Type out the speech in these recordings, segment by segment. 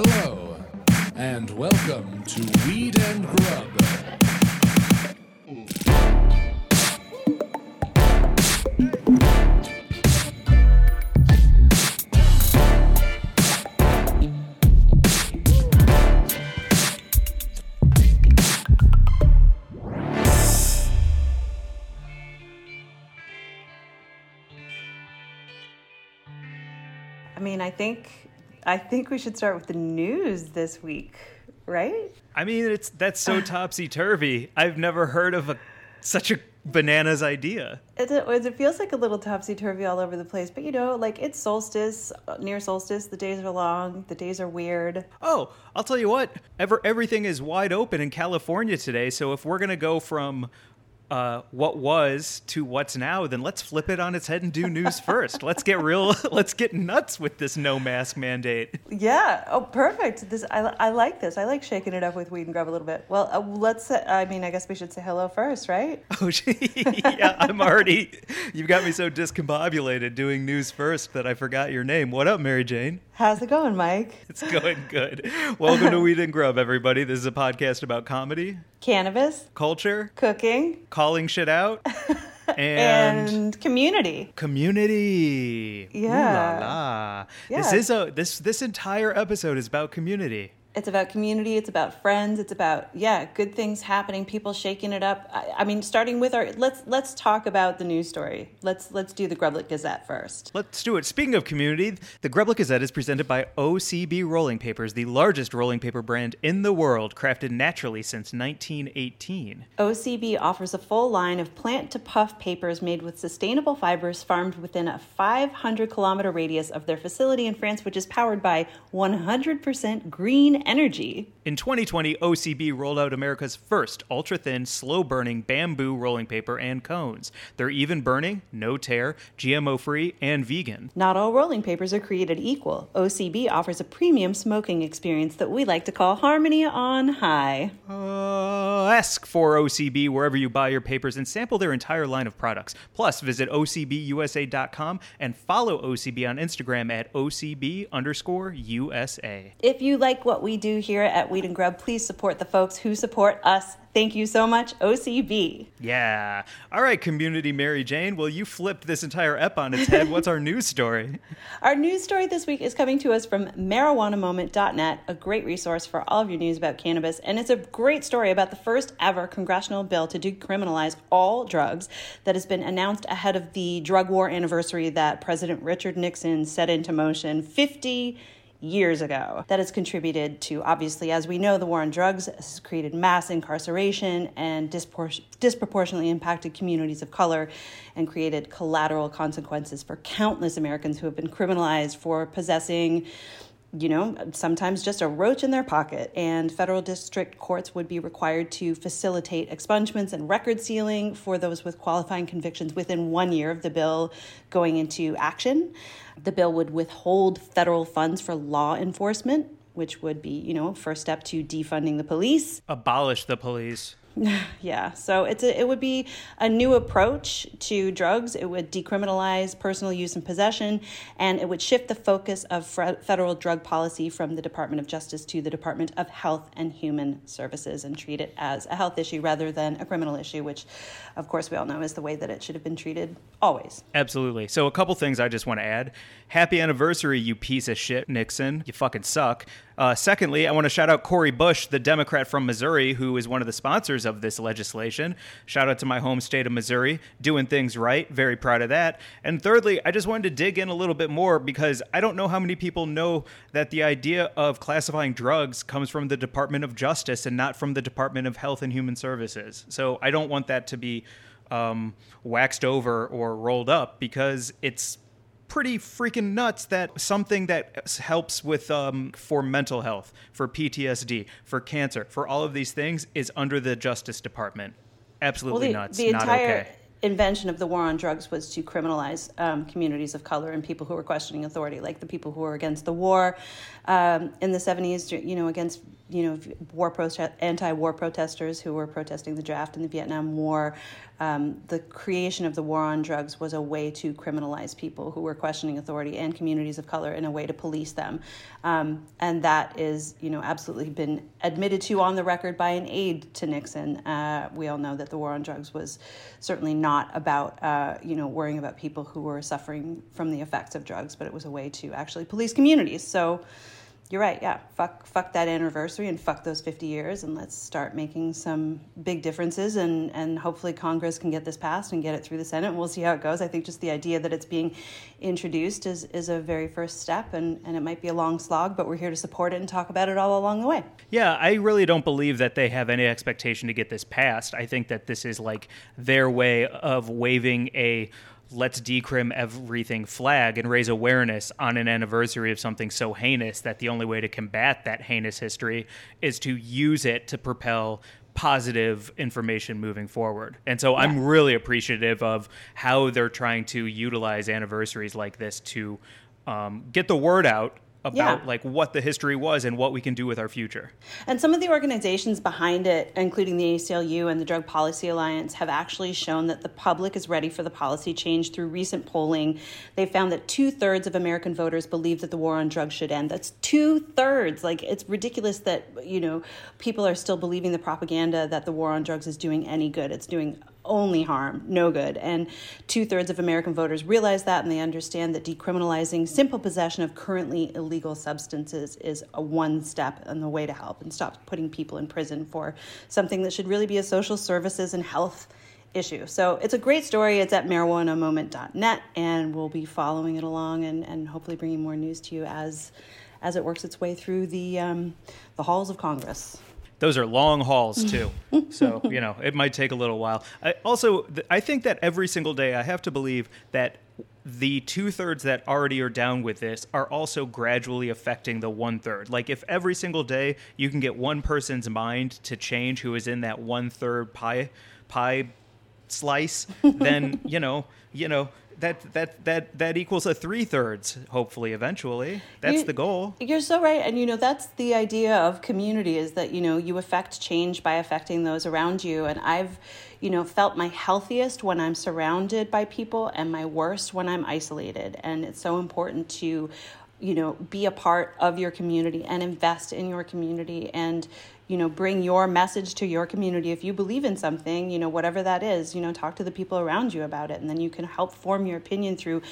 Hello, and welcome to Weed and Grub. I mean, I think I think we should start with the news this week, right? I mean, it's that's so topsy turvy. I've never heard of a such a bananas idea. It, it feels like a little topsy turvy all over the place, but you know, like it's solstice, uh, near solstice. The days are long. The days are weird. Oh, I'll tell you what. Ever everything is wide open in California today. So if we're gonna go from uh, what was to what's now, then let's flip it on its head and do news first. let's get real. Let's get nuts with this no mask mandate. Yeah. Oh, perfect. This I, I like this. I like shaking it up with weed and grub a little bit. Well, uh, let's. Uh, I mean, I guess we should say hello first, right? Oh, yeah. I'm already. You've got me so discombobulated doing news first that I forgot your name. What up, Mary Jane? How's it going, Mike? It's going good. Welcome to Weed and Grub, everybody. This is a podcast about comedy, Cannabis, culture, cooking, calling shit out, and, and community. community. Ooh Yeah. la la. This is a this this entire episode is about community. It's about community. It's about friends. It's about yeah, good things happening. People shaking it up. I, I mean, starting with our let's let's talk about the news story. Let's let's do the Grublet Gazette first. Let's do it. Speaking of community, the Grublet Gazette is presented by OCB Rolling Papers, the largest rolling paper brand in the world, crafted naturally since 1918. OCB offers a full line of plant to puff papers made with sustainable fibers farmed within a 500 kilometer radius of their facility in France, which is powered by 100% green energy. In 2020, OCB rolled out America's first ultra thin, slow burning bamboo rolling paper and cones. They're even burning, no tear, GMO free, and vegan. Not all rolling papers are created equal. OCB offers a premium smoking experience that we like to call Harmony on High. Uh, ask for OCB wherever you buy your papers and sample their entire line of products. Plus, visit OCBUSA.com and follow OCB on Instagram at OCB underscore USA. If you like what we do here at Weed and Grub, please support the folks who support us. Thank you so much, OCB. Yeah. All right, community Mary Jane. Well, you flipped this entire ep on its head. What's our news story? Our news story this week is coming to us from marijuanamoment.net, a great resource for all of your news about cannabis. And it's a great story about the first ever congressional bill to decriminalize all drugs that has been announced ahead of the drug war anniversary that President Richard Nixon set into motion 50 years ago. That has contributed to, obviously, as we know, the war on drugs has created mass incarceration and dispor- disproportionately impacted communities of color and created collateral consequences for countless Americans who have been criminalized for possessing you know, sometimes just a roach in their pocket. And federal district courts would be required to facilitate expungements and record sealing for those with qualifying convictions within one year of the bill going into action. The bill would withhold federal funds for law enforcement, which would be, you know, first step to defunding the police. Abolish the police. Yeah, so it's a, it would be a new approach to drugs. It would decriminalize personal use and possession, and it would shift the focus of federal drug policy from the Department of Justice to the Department of Health and Human Services and treat it as a health issue rather than a criminal issue, which, of course, we all know is the way that it should have been treated always. Absolutely. So, a couple things I just want to add. Happy anniversary, you piece of shit, Nixon. You fucking suck. Uh, secondly, I want to shout out Cory Bush, the Democrat from Missouri, who is one of the sponsors of this legislation. Shout out to my home state of Missouri, doing things right. Very proud of that. And thirdly, I just wanted to dig in a little bit more because I don't know how many people know that the idea of classifying drugs comes from the Department of Justice and not from the Department of Health and Human Services. So, I don't want that to be um, waxed over or rolled up because it's pretty freaking nuts that something that helps with um, for mental health, for PTSD, for cancer, for all of these things is under the Justice Department. Absolutely the, nuts. the Not entire okay. invention of the war on drugs was to criminalize um, communities of color and people who were questioning authority, like the people who were against the war um, in the 70s, you know, against you know, war prote- anti-war protesters who were protesting the draft in the Vietnam War. Um, the creation of the war on drugs was a way to criminalize people who were questioning authority and communities of color in a way to police them, um, and that is, you know, absolutely been admitted to on the record by an aide to Nixon. Uh, we all know that the war on drugs was certainly not about, uh, you know, worrying about people who were suffering from the effects of drugs, but it was a way to actually police communities. So you're right. Yeah, fuck, fuck that anniversary and fuck those 50 years, and let's start making some big differences. And and hopefully Congress can get this passed and get it through the Senate. We'll see how it goes. I think just the idea that it's being introduced is is a very first step, and and it might be a long slog, but we're here to support it and talk about it all along the way. Yeah, I really don't believe that they have any expectation to get this passed. I think that this is like their way of waving a let's decrim everything flag and raise awareness on an anniversary of something so heinous that the only way to combat that heinous history is to use it to propel positive information moving forward. And so yeah. I'm really appreciative of how they're trying to utilize anniversaries like this to um, get the word out about yeah. like what the history was and what we can do with our future. And some of the organizations behind it, including the ACLU and the Drug Policy Alliance, have actually shown that the public is ready for the policy change through recent polling. They found that two thirds of American voters believe that the war on drugs should end. That's two thirds. Like it's ridiculous that you know people are still believing the propaganda that the war on drugs is doing any good. It's doing only harm, no good. And two thirds of American voters realize that and they understand that decriminalizing simple possession of currently illegal substances is a one step on the way to help and stop putting people in prison for something that should really be a social services and health issue. So it's a great story. It's at marijuanamoment.net and we'll be following it along and, and hopefully bringing more news to you as as it works its way through the um, the halls of Congress those are long hauls too. so you know it might take a little while. I, also, th- I think that every single day I have to believe that the two thirds that already are down with this are also gradually affecting the one third. Like if every single day you can get one person's mind to change who is in that one third pie pie slice, then you know you know that that that that equals a three thirds hopefully eventually. That's you, the goal. You're so right and you know that's the idea of community is that you know you affect change by affecting those around you and i've you know felt my healthiest when i'm surrounded by people and my worst when i'm isolated and it's so important to you know be a part of your community and invest in your community and you know bring your message to your community. If you believe in something you know whatever that is you know talk to the people around you about it. And then you can help form your opinion through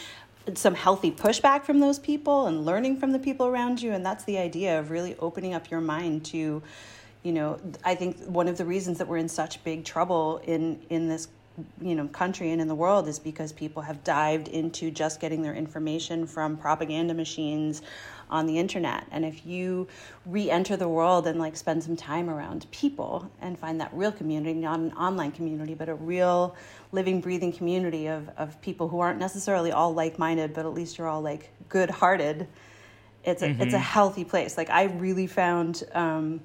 some healthy pushback from those people and learning from the people around you. And that's the idea of really opening up your mind to you know i think one of the reasons that we're in such big trouble in in this you know country and in the world is because people have dived into just getting their information from propaganda machines on the internet and if you re-enter the world and like spend some time around people and find that real community not an online community but a real living breathing community of, of people who aren't necessarily all like-minded but at least you're all like good-hearted it's a, mm-hmm. it's a healthy place like i really found um,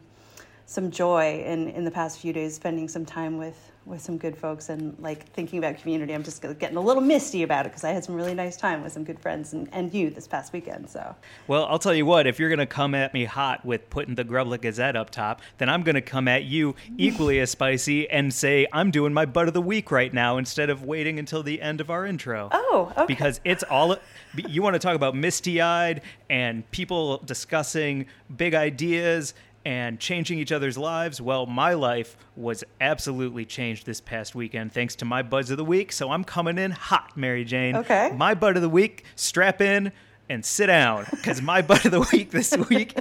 some joy in in the past few days spending some time with with some good folks and like thinking about community. I'm just getting a little misty about it because I had some really nice time with some good friends and, and you this past weekend. So, well, I'll tell you what, if you're going to come at me hot with putting the Grublet Gazette up top, then I'm going to come at you equally as spicy and say I'm doing my butt of the week right now instead of waiting until the end of our intro. Oh, okay. Because it's all you want to talk about misty eyed and people discussing big ideas and changing each other's lives. Well, my life was absolutely changed this past weekend thanks to my buds of the week. So I'm coming in hot, Mary Jane. Okay. My bud of the week, strap in and sit down because my bud of the week this week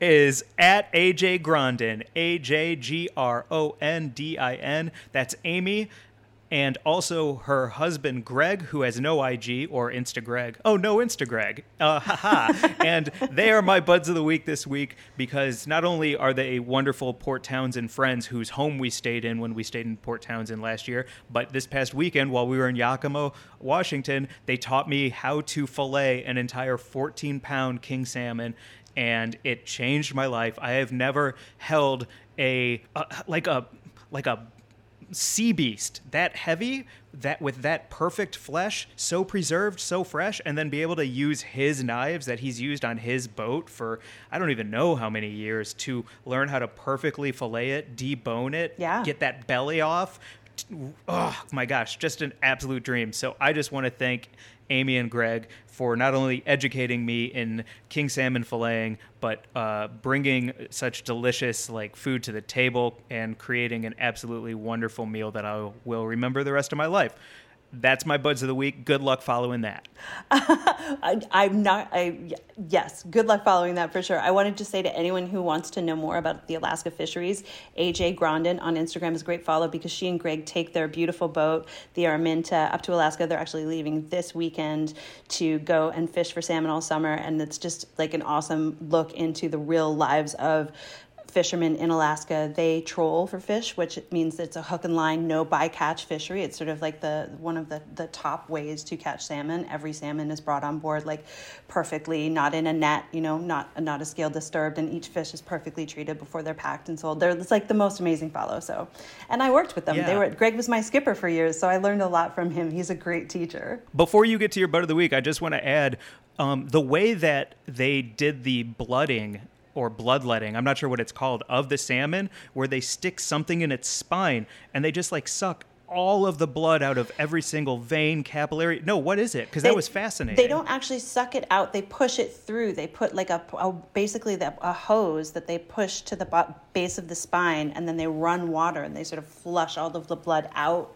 is at AJ Grondin, A J G R O N D I N. That's Amy and also her husband Greg, who has no IG or Instagreg. Oh, no Instagreg. Uh, haha. and they are my buds of the week this week because not only are they wonderful Port Townsend friends whose home we stayed in when we stayed in Port Townsend last year, but this past weekend while we were in Yakima, Washington, they taught me how to fillet an entire 14 pound king salmon and it changed my life. I have never held a uh, like a like a sea beast that heavy that with that perfect flesh so preserved so fresh and then be able to use his knives that he's used on his boat for i don't even know how many years to learn how to perfectly fillet it debone it Yeah. get that belly off oh my gosh just an absolute dream so i just want to thank amy and greg for not only educating me in king salmon filleting but uh, bringing such delicious like food to the table and creating an absolutely wonderful meal that i will remember the rest of my life that's my buds of the week good luck following that I, I'm not. I yes. Good luck following that for sure. I wanted to say to anyone who wants to know more about the Alaska fisheries, AJ Grondin on Instagram is a great follow because she and Greg take their beautiful boat, the Araminta, up to Alaska. They're actually leaving this weekend to go and fish for salmon all summer, and it's just like an awesome look into the real lives of fishermen in Alaska, they troll for fish, which means it's a hook and line, no bycatch fishery. It's sort of like the one of the, the top ways to catch salmon. Every salmon is brought on board like perfectly, not in a net, you know, not not a scale disturbed, and each fish is perfectly treated before they're packed and sold. They're it's like the most amazing follow. So, and I worked with them. They were Greg was my skipper for years, so I learned a lot from him. He's a great teacher. Before you get to your bud of the week, I just want to add um, the way that they did the blooding or bloodletting, I'm not sure what it's called, of the salmon, where they stick something in its spine and they just like suck all of the blood out of every single vein, capillary. No, what is it? Because that was fascinating. They don't actually suck it out; they push it through. They put like a, a basically the, a hose that they push to the bo- base of the spine, and then they run water and they sort of flush all of the blood out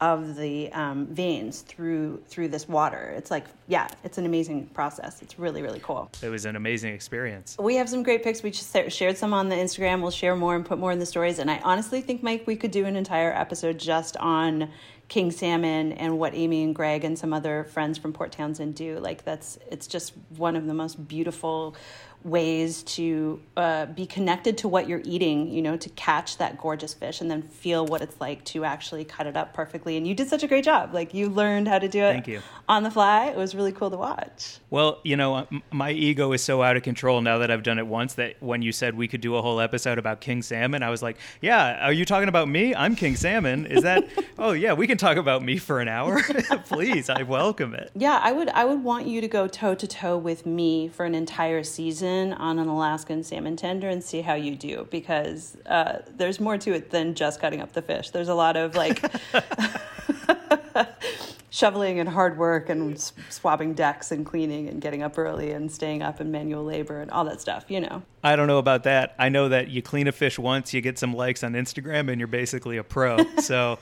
of the um, veins through through this water. It's like yeah, it's an amazing process. It's really really cool. It was an amazing experience. We have some great pics. We just shared some on the Instagram. We'll share more and put more in the stories. And I honestly think, Mike, we could do an entire episode just on king salmon and what Amy and Greg and some other friends from Port Townsend do. Like that's it's just one of the most beautiful ways to uh, be connected to what you're eating. You know, to catch that gorgeous fish and then feel what it's like to actually cut it up perfectly. And you did such a great job. Like you learned how to do it Thank you. on the fly. It was really cool to watch. Well, you know, my ego is so out of control now that I've done it once that when you said we could do a whole episode about King Salmon, I was like, yeah, are you talking about me? I'm King Salmon. Is that, oh, yeah, we can talk about me for an hour. Please, I welcome it. Yeah, I would I would want you to go toe to toe with me for an entire season on an Alaskan salmon tender and see how you do because uh, there's more to it than just cutting up the fish. There's a lot of like shoveling and hard work and s- swabbing decks and cleaning and getting up early and staying up and manual labor and all that stuff, you know. I don't know about that. I know that you clean a fish once, you get some likes on Instagram, and you're basically a pro. So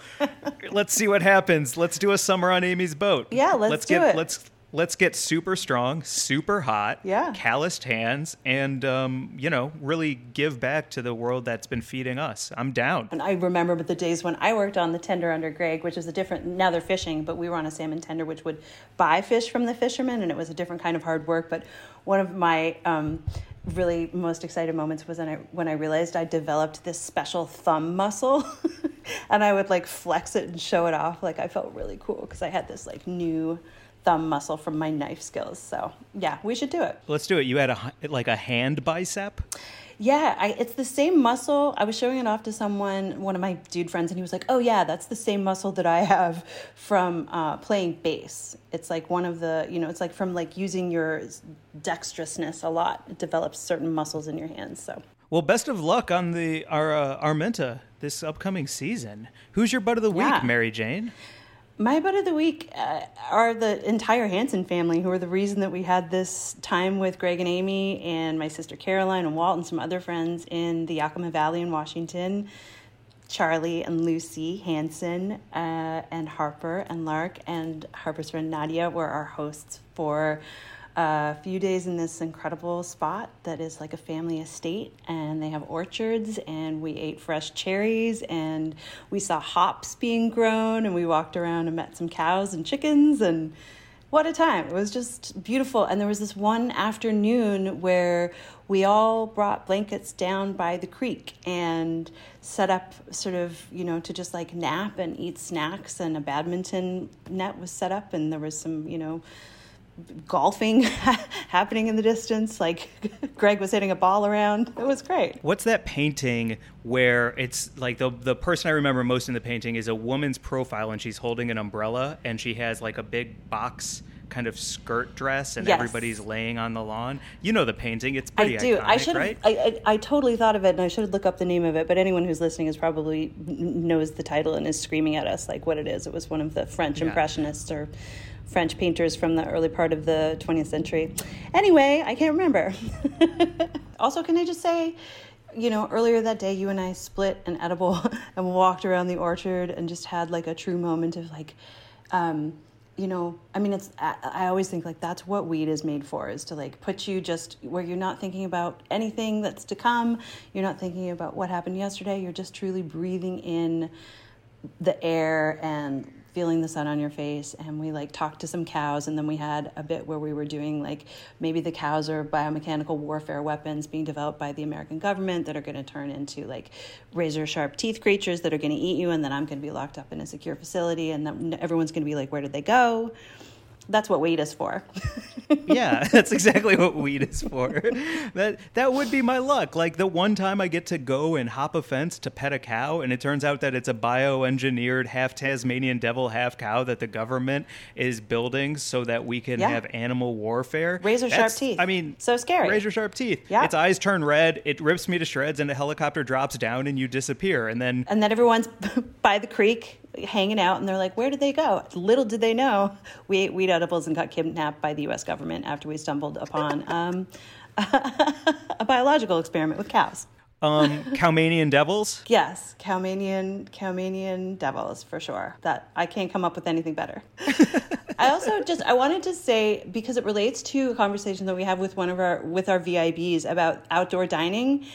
let's see what happens. Let's do a summer on Amy's boat. Yeah, let's do get it. let's let's get super strong, super hot, Yeah. calloused hands, and um, you know, really give back to the world that's been feeding us. I'm down. And I remember the days when I worked on the tender under Greg, which is a different, now they're fishing, but we were on a salmon tender, which would buy fish from the fishermen, and it was a different kind of hard work. But one of my um, really most excited moments was when I, when I realized I developed this special thumb muscle, and I would like flex it and show it off. Like I felt really cool because I had this like new thumb muscle from my knife skills. So yeah, we should do it. Let's do it. You had a like a hand bicep. Yeah, I, it's the same muscle. I was showing it off to someone, one of my dude friends, and he was like, "Oh yeah, that's the same muscle that I have from uh, playing bass. It's like one of the, you know, it's like from like using your dexterousness a lot. It develops certain muscles in your hands. So Well, best of luck on the our uh, Araminta this upcoming season. Who's your butt of the week, Yeah. Mary Jane? My butt of the week uh, are the entire Hanson family, who are the reason that we had this time with Greg and Amy, and my sister Caroline and Walt, and some other friends in the Yakima Valley in Washington. Charlie and Lucy Hanson uh, and Harper and Lark and Harper's friend Nadia were our hosts for a few days in this incredible spot that is like a family estate and they have orchards and we ate fresh cherries and we saw hops being grown and we walked around and met some cows and chickens and what a time. It was just beautiful. And there was this one afternoon where we all brought blankets down by the creek and set up sort of, you know, to just like nap and eat snacks. And a badminton net was set up, and there was some, you know, golfing happening in the distance. Like Greg was hitting a ball around. It was great. What's that painting where it's like the the person I remember most in the painting is a woman's profile and she's holding an umbrella and she has like a big box kind of skirt dress and Yes. everybody's laying on the lawn. You know the painting. It's I pretty do. iconic, I should. right? I, I I totally thought of it, and I should look up the name of it. But anyone who's listening is probably knows the title and is screaming at us like what it is. It was one of the French Yeah. impressionists or French painters from the early part of the 20th century. Anyway, I can't remember. also, can I just say? You know, earlier that day, you and I split an edible and walked around the orchard and just had like a true moment of like, um, you know, I mean, it's, I, I always think like that's what weed is made for is to like put you just where you're not thinking about anything that's to come. You're not thinking about what happened yesterday. You're just truly breathing in the air and feeling the sun on your face and we like talked to some cows and then we had a bit where we were doing like maybe the cows are biomechanical warfare weapons being developed by the American government that are going to turn into like razor sharp teeth creatures that are going to eat you and then I'm going to be locked up in a secure facility and everyone's going to be like where did they go that's what weed is for yeah, that's exactly what weed is for. That that would be my luck. Like the one time I get to go and hop a fence to pet a cow, and it turns out that it's a bioengineered half Tasmanian devil, half cow that the government is building so that we can Yeah. have animal warfare. Razor sharp teeth. I mean, So scary. Razor sharp teeth. Yeah. Its eyes turn red. It rips me to shreds, and a helicopter drops down, and you disappear. And then and then everyone's by the creek hanging out and they're like where did they go? Little did they know we ate weed edibles and got kidnapped by the us government after we stumbled upon um, a biological experiment with cows. Um, Cowmanian devils. yes cowmanian cowmanian devils for sure that i can't come up with anything better. I also just i wanted to say because it relates to a conversation that we have with one of our with our vibs about outdoor dining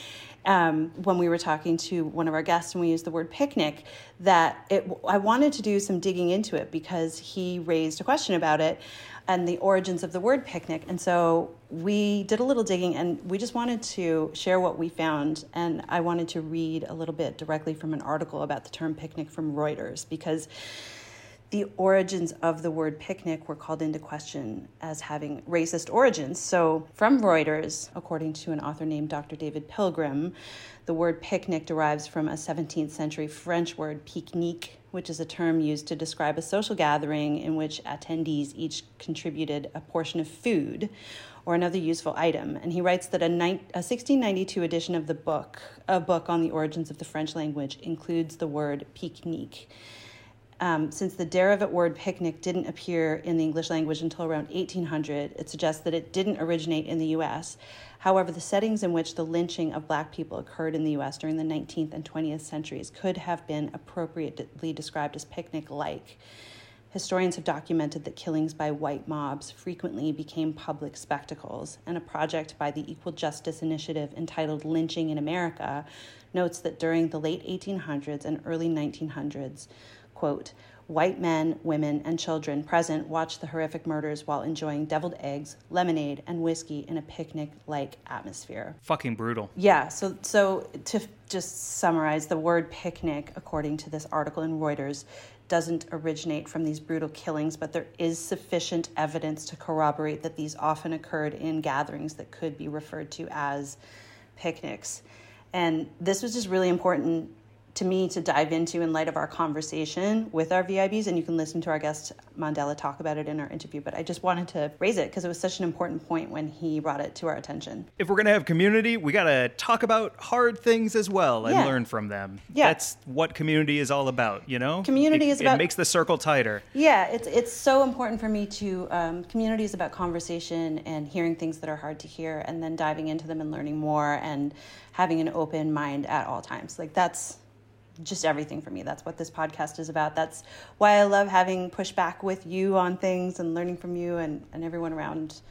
um, when we were talking to one of our guests and we used the word picnic that it i wanted to do some digging into it because he raised a question about it and the origins of the word picnic. And so we did a little digging and we just wanted to share what we found. And i wanted to read a little bit directly from an article about the term picnic from reuters because the origins of the word picnic were called into question as having racist origins. So, from Reuters, according to an author named Dr. David Pilgrim, the word picnic derives from a 17th century French word pique-nique, which is a term used to describe a social gathering in which attendees each contributed a portion of food or another useful item. And he writes that a, ni- a 1692 edition of the book, a book on the origins of the French language, includes the word pique-nique. Um, since the derivative word picnic didn't appear in the English language until around 1800, it suggests that it didn't originate in the US. However, the settings in which the lynching of black people occurred in the US during the 19th and 20th centuries could have been appropriately described as picnic like. Historians have documented that killings by white mobs frequently became public spectacles, and a project by the Equal Justice Initiative entitled Lynching in America notes that during the late 1800s and early 1900s, quote, white men, women, and children present watched the horrific murders while enjoying deviled eggs, lemonade, and whiskey in a picnic like atmosphere. Fucking brutal. Yeah, so so to just summarize, the word picnic, according to this article in Reuters, doesn't originate from these brutal killings, but there is sufficient evidence to corroborate that these often occurred in gatherings that could be referred to as picnics. And this was just really important to me to dive into in light of our conversation with our VIBs, and you can listen to our guest Mandela talk about it in our interview. But I just wanted to raise it because it was such an important point when he brought it to our attention. If we're gonna have community, we gotta talk about hard things as well and Yeah. learn from them. Yeah. That's what community is all about, you know? Community It- is about- It makes the circle tighter. Yeah, it's it's so important for me to um, community is about conversation and hearing things that are hard to hear, and then diving into them and learning more and having an open mind at all times. Like that's just everything for me. That's what this podcast is about. That's why I love having pushback with you on things and learning from you and, and everyone around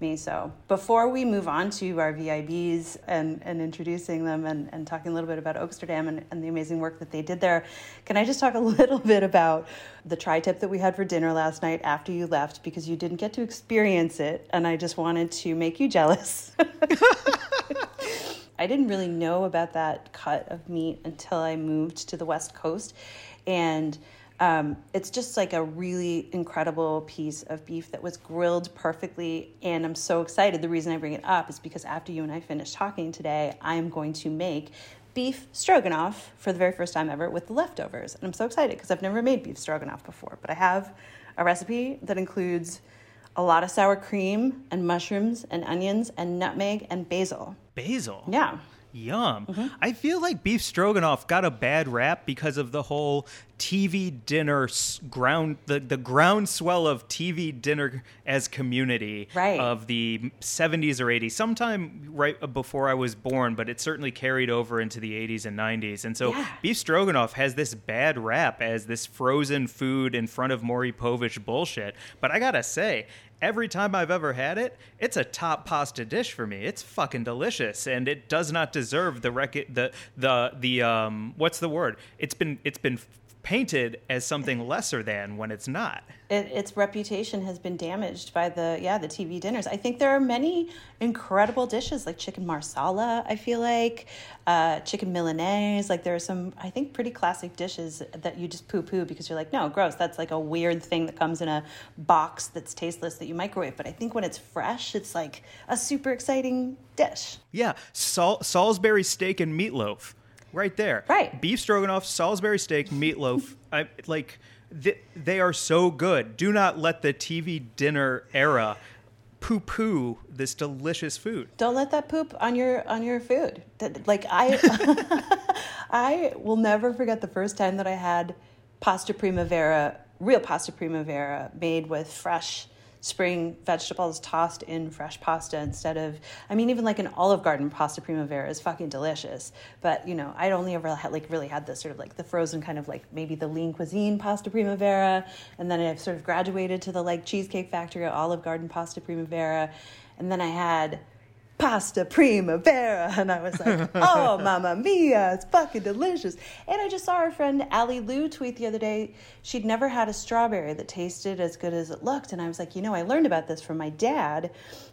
me. So before we move on to our VIBs and, and introducing them and, and talking a little bit about Oaksterdam and, and the amazing work that they did there, can I just talk a little bit about the tri-tip that we had for dinner last night after you left because you didn't get to experience it and I just wanted to make you jealous. I didn't really know about that cut of meat until I moved to the West Coast. And Um, it's just like a really incredible piece of beef that was grilled perfectly. And I'm so excited. The reason I bring it up is because after you and I finish talking today, I'm going to make beef stroganoff for the very first time ever with the leftovers. And I'm so excited because I've never made beef stroganoff before, but I have a recipe that includes a lot of sour cream and mushrooms and onions and nutmeg and basil. Basil. Yeah. Yum. Mm-hmm. I feel like beef stroganoff got a bad rap because of the whole TV dinner s- ground, the, the groundswell of TV dinner as community Right. of the 70s or 80s, sometime right before I was born, but it certainly carried over into the 80s and 90s. And so Yeah. beef stroganoff has this bad rap as this frozen food in front of Maury Povich bullshit. But I gotta say, every time I've ever had it, it's a top pasta dish for me. It's fucking delicious, and it does not deserve the rec- the the the um what's the word? It's been it's been painted as something lesser than when it's not. it, its reputation has been damaged by the yeah the TV dinners. I think there are many incredible dishes like chicken marsala. I feel like uh, chicken milanese. Like there are some I think pretty classic dishes that you just poo poo because you're like no gross. That's like a weird thing that comes in a box that's tasteless that you microwave. But I think when it's fresh, it's like a super exciting dish. Yeah, Sal- Salisbury steak and meatloaf, right there. Right. Beef stroganoff, Salisbury steak, meatloaf. I like. Th- they are so good. Do not let the TV dinner era poo-poo this delicious food. don't let that poop on your on your food like i i will never forget the first time that i had pasta primavera real pasta primavera made with fresh spring vegetables tossed in fresh pasta instead of i mean even like an olive garden pasta primavera is fucking delicious. But you know i'd only ever had like really had this sort of like the frozen kind of like maybe the lean cuisine pasta primavera. And then i've sort of graduated to the like cheesecake factory olive garden pasta primavera. And then i had pasta primavera. And i was like oh mamma mia it's fucking delicious. And i just saw our friend ali lou tweet the other day. She'd never had a strawberry that tasted as good as it looked. And i was like you know i learned about this from my dad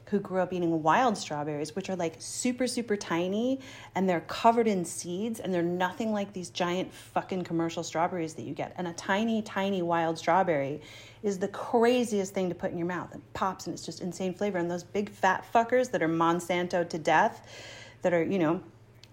who grew up eating wild strawberries which are like super super tiny and they're covered in seeds and they're nothing like these giant fucking commercial strawberries that you get. And a tiny tiny wild strawberry is the craziest thing to put in your mouth. It pops and it's just insane flavor. And those big fat fuckers that are Monsanto to death, that are, you know,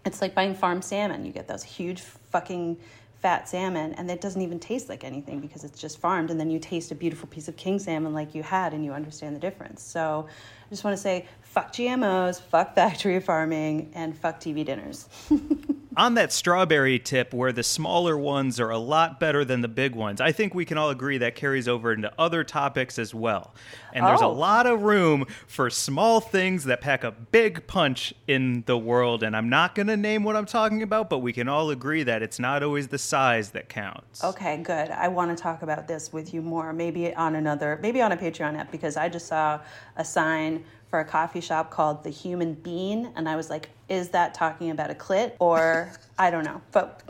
it's like buying farm salmon. You get those huge fucking fat salmon and it doesn't even taste like anything because it's just farmed. And then you taste a beautiful piece of king salmon like you had and you understand the difference. So I just want to say fuck GMOs, fuck factory farming, and fuck TV dinners. On that strawberry tip, where the smaller ones are a lot better than the big ones, I think we can all agree that carries over into other topics as well. And there's a Oh. lot of room for small things that pack a big punch in the world. And I'm not going to name what I'm talking about, but we can all agree that it's not always the size that counts. Okay, good. I want to talk about this with you more, maybe on another, maybe on a Patreon app, because I just saw a sign for a coffee shop called The Human Bean, and I was like, is that talking about a clit? Or I don't know. But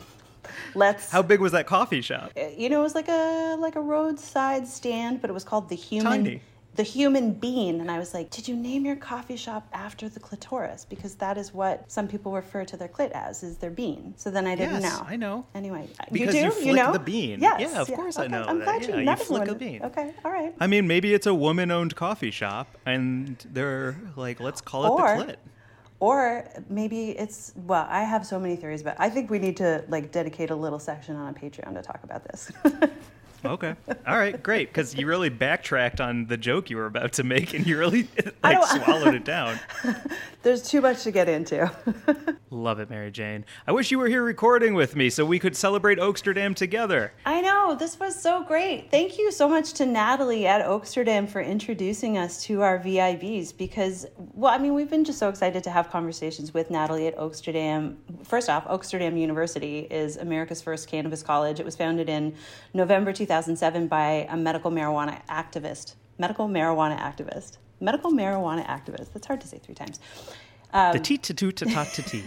let's How big was that coffee shop? Uh, you know, it was like a like a roadside stand, but it was called the human Tiny. The human bean. And I was like, did you name your coffee shop after the clitoris? Because that is what some people refer to their clit as, is their bean. So then I didn't Yes, know. I know. Anyway, Because you you do? flick know the bean. Yes. Yeah, of course I know I'm that. glad Yeah, you, you flick a bean. Okay, all right. I mean, maybe it's a woman owned coffee shop and they're like, let's call it Or- the clit. Or maybe it's well, I have so many theories, but I think we need to like dedicate a little section on a Patreon to talk about this. Okay. All right, great. Because you really backtracked on the joke you were about to make and you really like swallowed it down. There's too much to get into. Love it, Mary Jane. I wish you were here recording with me so we could celebrate Oaksterdam together. I know, this was so great. Thank you so much to Natalie at Oaksterdam for introducing us to our VIBs because, well, I mean, we've been just so excited to have conversations with Natalie at Oaksterdam. First off, Oaksterdam University is America's first cannabis college. It was founded in November 2007 by a medical marijuana activist. Medical marijuana activist. Medical marijuana activist. That's hard to say three times. the teet to toot to tot to tee.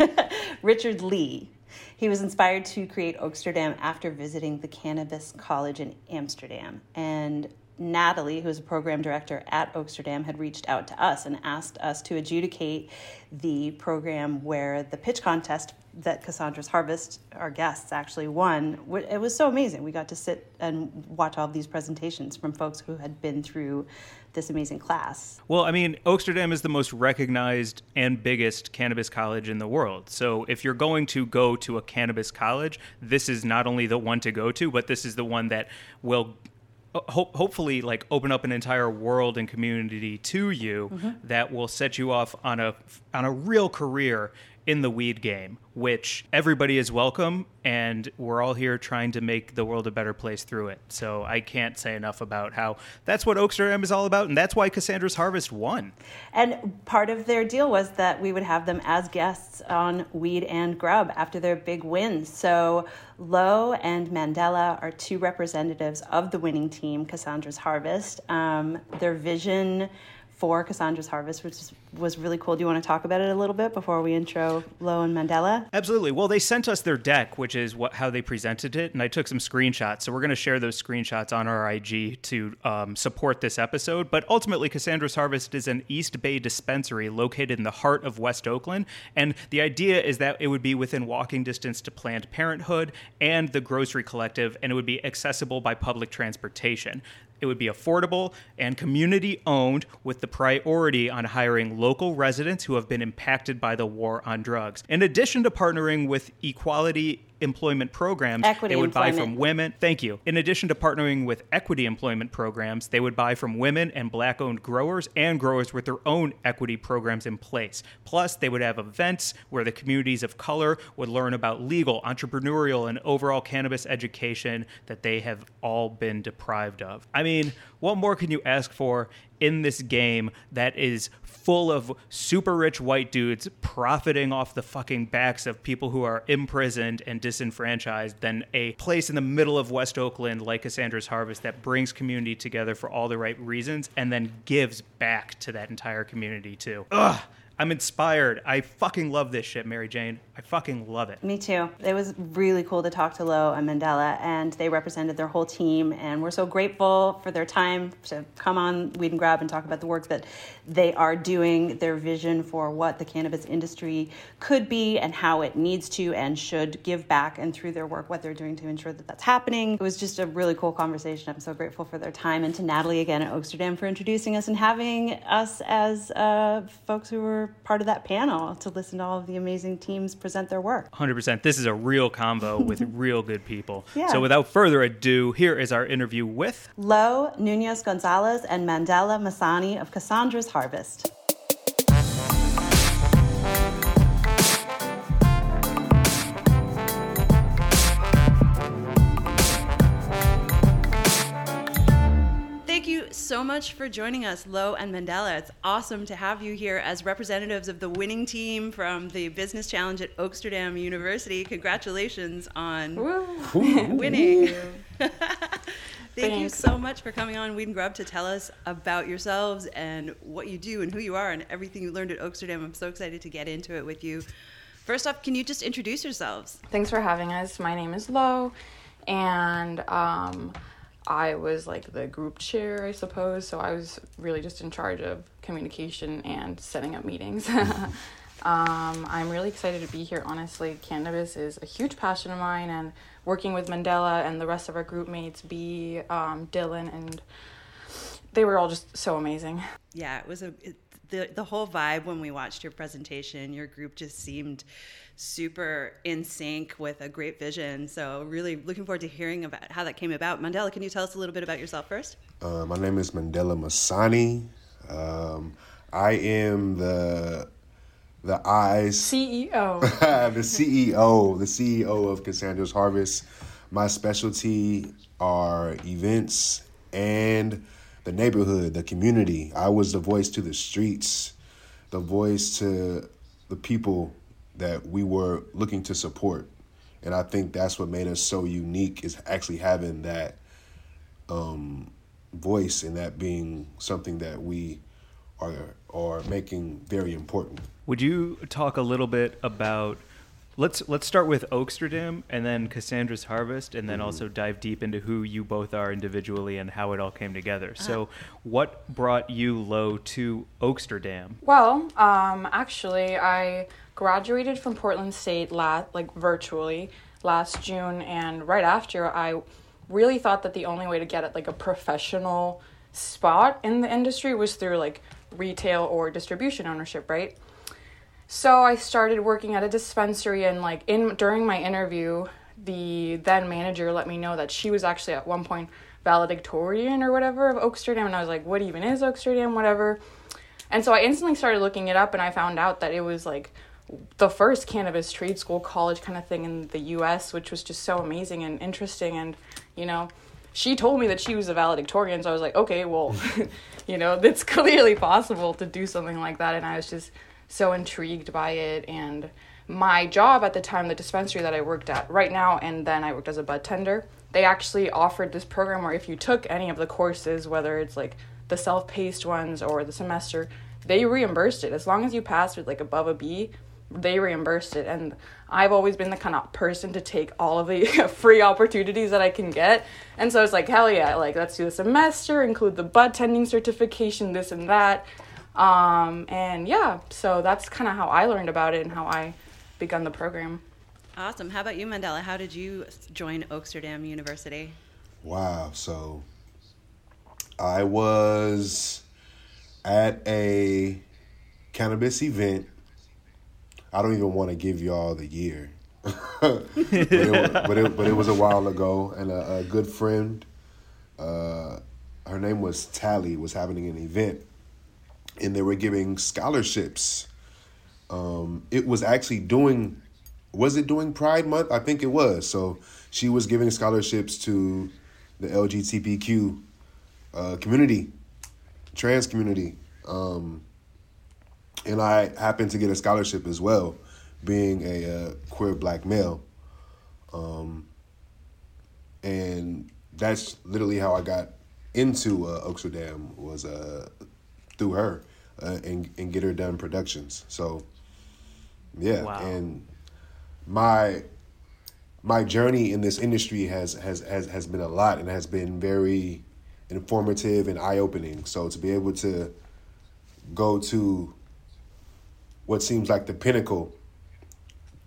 Richard Lee. He was inspired to create Oaksterdam after visiting the Cannabis College in Amsterdam. And Natalie, who is a program director at Oaksterdam, had reached out to us and asked us to adjudicate the program where the pitch contest that Cassandra's Harvest, our guests, actually won. It was so amazing. We got to sit and watch all of these presentations from folks who had been through this amazing class. Well, I mean, Oaksterdam is the most recognized and biggest cannabis college in the world. So if you're going to go to a cannabis college, this is not only the one to go to, but this is the one that will Hope, hopefully like open up an entire world and community to you mm-hmm. that will set you off on a on a real career in the weed game, which everybody is welcome, and we're all here trying to make the world a better place through it. So I can't say enough about how that's what Oaksterdam is all about, and that's why Cassandra's Harvest won. And part of their deal was that we would have them as guests on Weed and Grub after their big wins. So Lowe and Mandela are two representatives of the winning team, Cassandra's Harvest. Um, their vision for Cassandra's Harvest, which was really cool. Do you want to talk about it a little bit before we intro Lowe and Mandela? Absolutely. Well, they sent us their deck, which is what how they presented it, and I took some screenshots. So we're going to share those screenshots on our IG to um, support this episode. But ultimately, Cassandra's Harvest is an East Bay dispensary located in the heart of West Oakland, and the idea is that it would be within walking distance to Planned Parenthood and the Grocery Collective, and it would be accessible by public transportation. It would be affordable and community owned with the priority on hiring local residents who have been impacted by the war on drugs. In addition to partnering with equality employment programs, equity they would employment. buy from women. Thank you. In addition to partnering with equity employment programs, they would buy from women and black owned growers and growers with their own equity programs in place. Plus, they would have events where the communities of color would learn about legal, entrepreneurial, and overall cannabis education that they have all been deprived of. I mean, what more can you ask for in this game that is full of super rich white dudes profiting off the fucking backs of people who are imprisoned and disenfranchised than a place in the middle of West Oakland like Cassandra's Harvest that brings community together for all the right reasons and then gives back to that entire community too. Ugh. I'm inspired. I fucking love this shit, Mary Jane. I fucking love it. Me too. It was really cool to talk to Lowe and Mandela, and they represented their whole team, and we're so grateful for their time to come on Weed and Grub and talk about the work that they are doing, their vision for what the cannabis industry could be and how it needs to and should give back, and through their work, what they're doing to ensure that that's happening. It was just a really cool conversation. I'm so grateful for their time, and to Natalie again at Oaksterdam for introducing us and having us as uh, folks who were part of that panel to listen to all of the amazing teams present their work. 100%. This is a real combo with real good people. Yeah. So without further ado, here is our interview with Lo Nunez Gonzalez and Mandela Masani of Cassandra's Harvest. So much for joining us, Lowe and Mandela. It's awesome to have you here as representatives of the winning team from the Business Challenge at Oaksterdam University. Congratulations on winning. Thank Thanks. you so much for coming on Weed and Grub to tell us about yourselves and what you do and who you are and everything you learned at Oaksterdam. I'm so excited to get into it with you. First off, can you just introduce yourselves? Thanks for having us. My name is Lowe, and um, I was like the group chair, I suppose. So I was really just in charge of communication and setting up meetings. um, I'm really excited to be here, honestly. Cannabis is a huge passion of mine, and working with Mandela and the rest of our group mates, B, um, Dylan, and they were all just so amazing. Yeah, it was a. It, the, the whole vibe when we watched your presentation, your group just seemed super in sync with a great vision. So, really looking forward to hearing about how that came about. Mandela, can you tell us a little bit about yourself first? Uh, my name is Mandela Masani. Um, I am the the eyes CEO, the CEO, the CEO of Cassandra's Harvest. My specialty are events and the neighborhood, the community. I was the voice to the streets, the voice to the people that we were looking to support. And I think that's what made us so unique is actually having that um, voice and that being something that we are are making very important. Would you talk a little bit about Let's let's start with Oaksterdam and then Cassandra's Harvest, and then also dive deep into who you both are individually and how it all came together. So, what brought you, Lowe to Oaksterdam? Well, um, actually, I graduated from Portland State last, like virtually last June, and right after, I really thought that the only way to get at like a professional spot in the industry was through like retail or distribution ownership, right? So I started working at a dispensary and like in during my interview, the then manager let me know that she was actually at one point valedictorian or whatever of Oaksterdam and I was like, what even is Oaksterdam, whatever. And so I instantly started looking it up and I found out that it was like the first cannabis trade school college kind of thing in the US, which was just so amazing and interesting and, you know, she told me that she was a valedictorian, so I was like, okay, well, you know, it's clearly possible to do something like that and I was just so intrigued by it. And my job at the time the dispensary that i worked at right now and then i worked as a bud tender they actually offered this program where if you took any of the courses whether it's like the self-paced ones or the semester they reimbursed it. As long as you passed with like above a b they reimbursed it. And i've always been the kind of person to take all of the free opportunities that i can get. And so it's like hell yeah like let's do the semester include the bud tending certification this and that um, and yeah, so that's kind of how I learned about it and how I begun the program. Awesome. How about you, Mandela? How did you join Oaksterdam University? Wow. So I was at a cannabis event. I don't even want to give y'all the year, but, it, but, it, but it was a while ago, and a, a good friend, uh, her name was Tally, was having an event and they were giving scholarships. Um, it was actually doing, was it doing Pride Month? I think it was. So she was giving scholarships to the LGBTQ uh, community, trans community. Um, and I happened to get a scholarship as well, being a uh, queer black male. Um, and that's literally how I got into uh, Oaksterdam was uh, through her uh, and and get her done productions. So yeah, wow. and my my journey in this industry has has has has been a lot and has been very informative and eye opening. So to be able to go to what seems like the pinnacle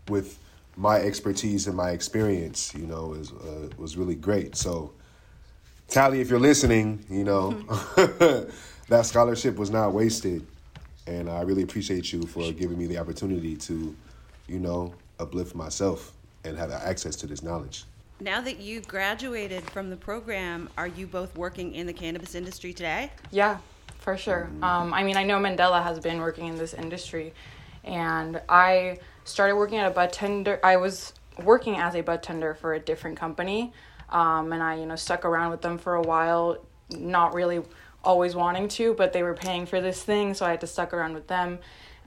with my expertise and my experience, you know, is uh, was really great. So, Tally, if you're listening, you know, that scholarship was not wasted. And I really appreciate you for giving me the opportunity to, you know, uplift myself and have access to this knowledge. Now that you graduated from the program, are you both working in the cannabis industry today? Yeah, for sure. Um, I mean, I know Mandela has been working in this industry, and I started working at a bud tender. I was working as a bud tender for a different company, um, and I, you know, stuck around with them for a while, not really always wanting to, but they were paying for this thing, so I had to stuck around with them.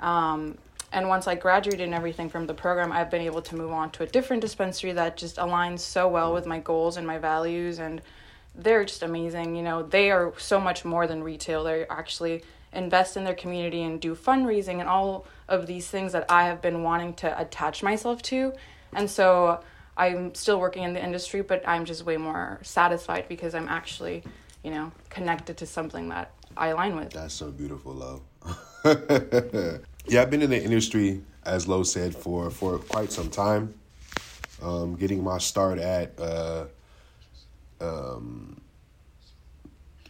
Um, and once I graduated and everything from the program, I've been able to move on to a different dispensary that just aligns so well with my goals and my values, and they're just amazing. You know, they are so much more than retail. They actually invest in their community and do fundraising and all of these things that I have been wanting to attach myself to. And so I'm still working in the industry, but I'm just way more satisfied because I'm actually you know, connected to something that I align with. That's so beautiful, Lo. yeah, I've been in the industry, as Lo said, for for quite some time. Um, getting my start at uh, um,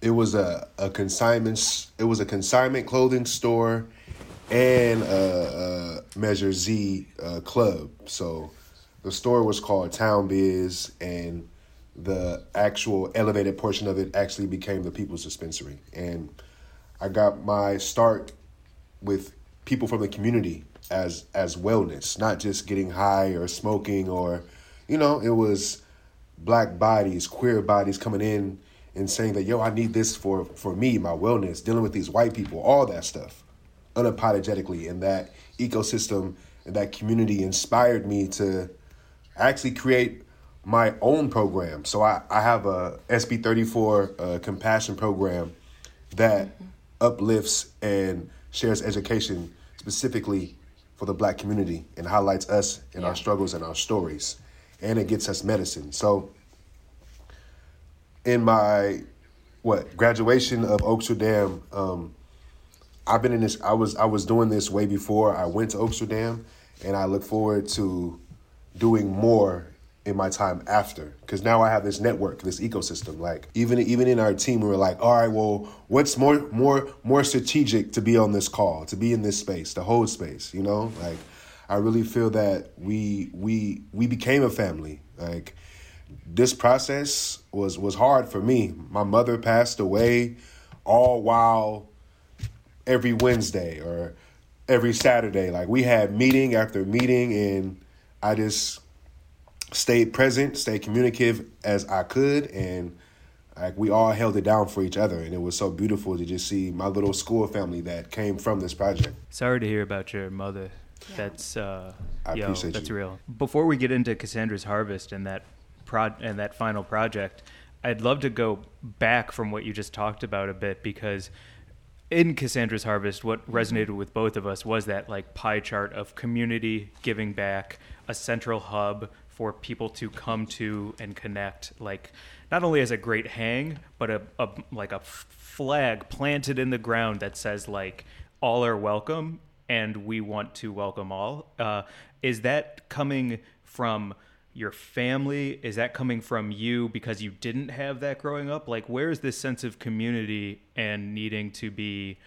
it was a, a consignment it was a consignment clothing store and a, a Measure Z uh, club. So the store was called Town Biz and the actual elevated portion of it actually became the People's Dispensary. And I got my start with people from the community as as wellness, not just getting high or smoking or you know, it was black bodies, queer bodies coming in and saying that yo, I need this for for me, my wellness, dealing with these white people, all that stuff. Unapologetically and that ecosystem and that community inspired me to actually create my own program. So I, I have a SB 34 uh, compassion program that mm-hmm. uplifts and shares education specifically for the black community and highlights us and our struggles and our stories. And it gets us medicine. So in my what graduation of Oaksterdam, um, I've been in this. I was I was doing this way before I went to Oaksterdam, and I look forward to doing more in my time after because now I have this network, this ecosystem. Like even even in our team, we were like, all right, well, what's more more more strategic to be on this call, to be in this space, to hold space. You know, like I really feel that we we we became a family. Like this process was was hard for me. My mother passed away, all while every Wednesday or every Saturday. Like we had meeting after meeting, and I just stayed present, stayed communicative as I could, and like we all held it down for each other. And it was so beautiful to just see my little school family that came from this project. Sorry to hear about your mother. That's uh, I yo, appreciate that's you. real. Before we get into Cassandra's harvest and that prod and that final project, I'd love to go back from what you just talked about a bit because in Cassandra's harvest, what resonated with both of us was that like pie chart of community giving back, a central hub for people to come to and connect, like not only as a great hang, but a, a like a flag planted in the ground that says like all are welcome and we want to welcome all. Uh, is that coming from your family? Is that coming from you because you didn't have that growing up? Like, where is this sense of community and needing to be,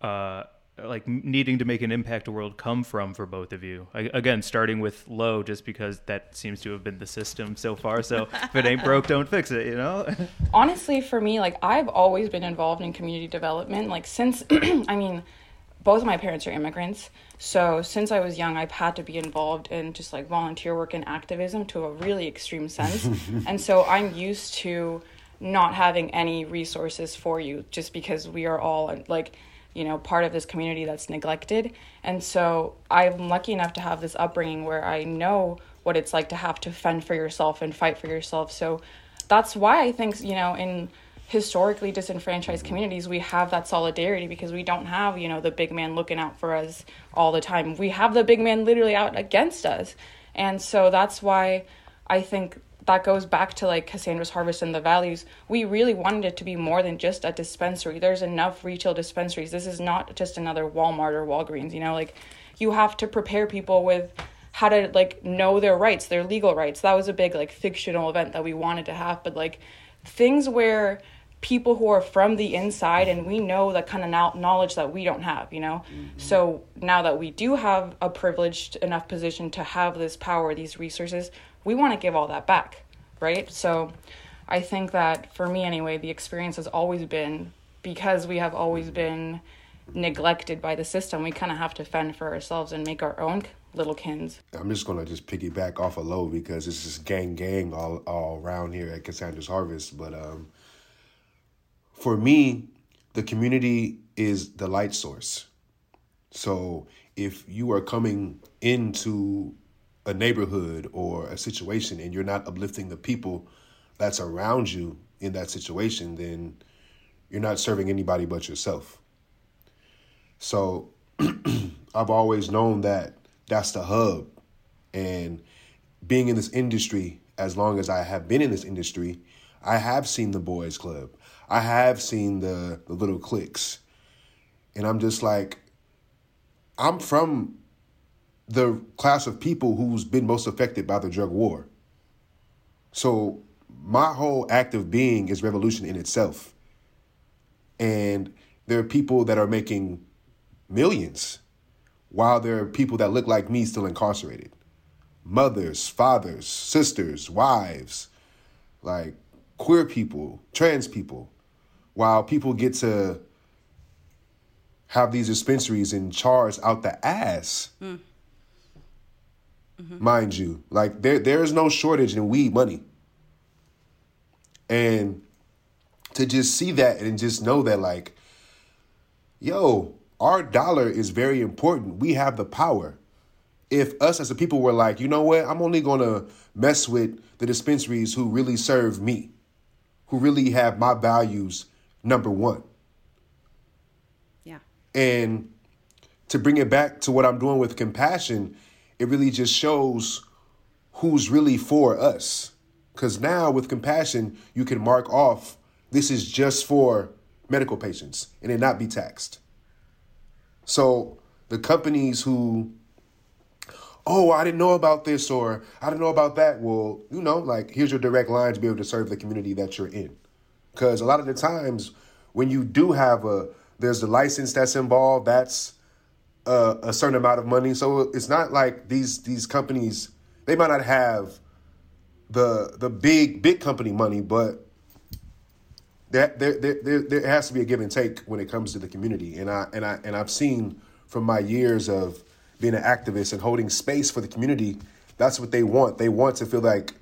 uh, like needing to make an impact world come from for both of you? I, again, starting with Lo, just because that seems to have been the system so far. So if it ain't broke, don't fix it. You know? honestly for me like i've always been involved in community development like since i mean both of my parents are immigrants so since i was young i've had to be involved in just like volunteer work and activism to a really extreme sense and so i'm used to not having any resources for you just because we are all like you know part of this community that's neglected. And so i'm lucky enough to have this upbringing where i know what it's like to have to fend for yourself and fight for yourself. So that's why I think you know in historically disenfranchised communities we have that solidarity because we don't have you know the big man looking out for us all the time. We have the big man literally out against us. And so that's why i think that goes back to like cassandra's harvest and the values we really wanted it to be more than just a dispensary. There's enough retail dispensaries. This is not just another walmart or walgreens you know? Like you have to prepare people with how to like know their rights their legal rights. That was a big like fictional event that we wanted to have but like things where people who are from the inside and we know the kind of knowledge that we don't have you know? Mm-hmm. So now that we do have a privileged enough position to have this power these resources we want to give all that back right so i think that for me anyway the experience has always been because we have always been neglected by the system we kind of have to fend for ourselves and make our own little kins I'm just gonna just piggyback off of Lo because it's just gang gang all all around here at Cassandra's Harvest. But um, for me, the community is the light source. So if you are coming into a neighborhood or a situation and you're not uplifting the people that's around you in that situation, then you're not serving anybody but yourself. So I've always known that that's the hub. And being in this industry, as long as I have been in this industry, I have seen the boys club. I have seen the, the little cliques. And I'm just like, I'm from the class of people who's been most affected by the drug war. So my whole act of being is revolution in itself. And there are people that are making millions while there are people that look like me still incarcerated. Mothers, fathers, sisters, wives, like queer people, trans people, while people get to have these dispensaries and charge out the ass. Hmm. Mm-hmm. Mind you, like there there is no shortage in weed money. And to just see that and just know that like yo, our dollar is very important. We have the power. If us as a people were like, you know what, I'm only gonna mess with the dispensaries who really serve me, who really have my values number one. Yeah. And to bring it back to what I'm doing with compassion, it really just shows who's really for us. Because now with compassion, you can mark off this is just for medical patients and it not be taxed. So the companies who, oh, I didn't know about this or I didn't know about that, well, you know, like here's your direct line to be able to serve the community that you're in. Because a lot of the times when you do have a, there's the license that's involved, that's a, a certain amount of money. So it's not like these these companies, they might not have the the big big company money, but that there, there, there, there has to be a give and take when it comes to the community. And I and I and I've seen from my years of being an activist and holding space for the community, that's what they want. They want to feel like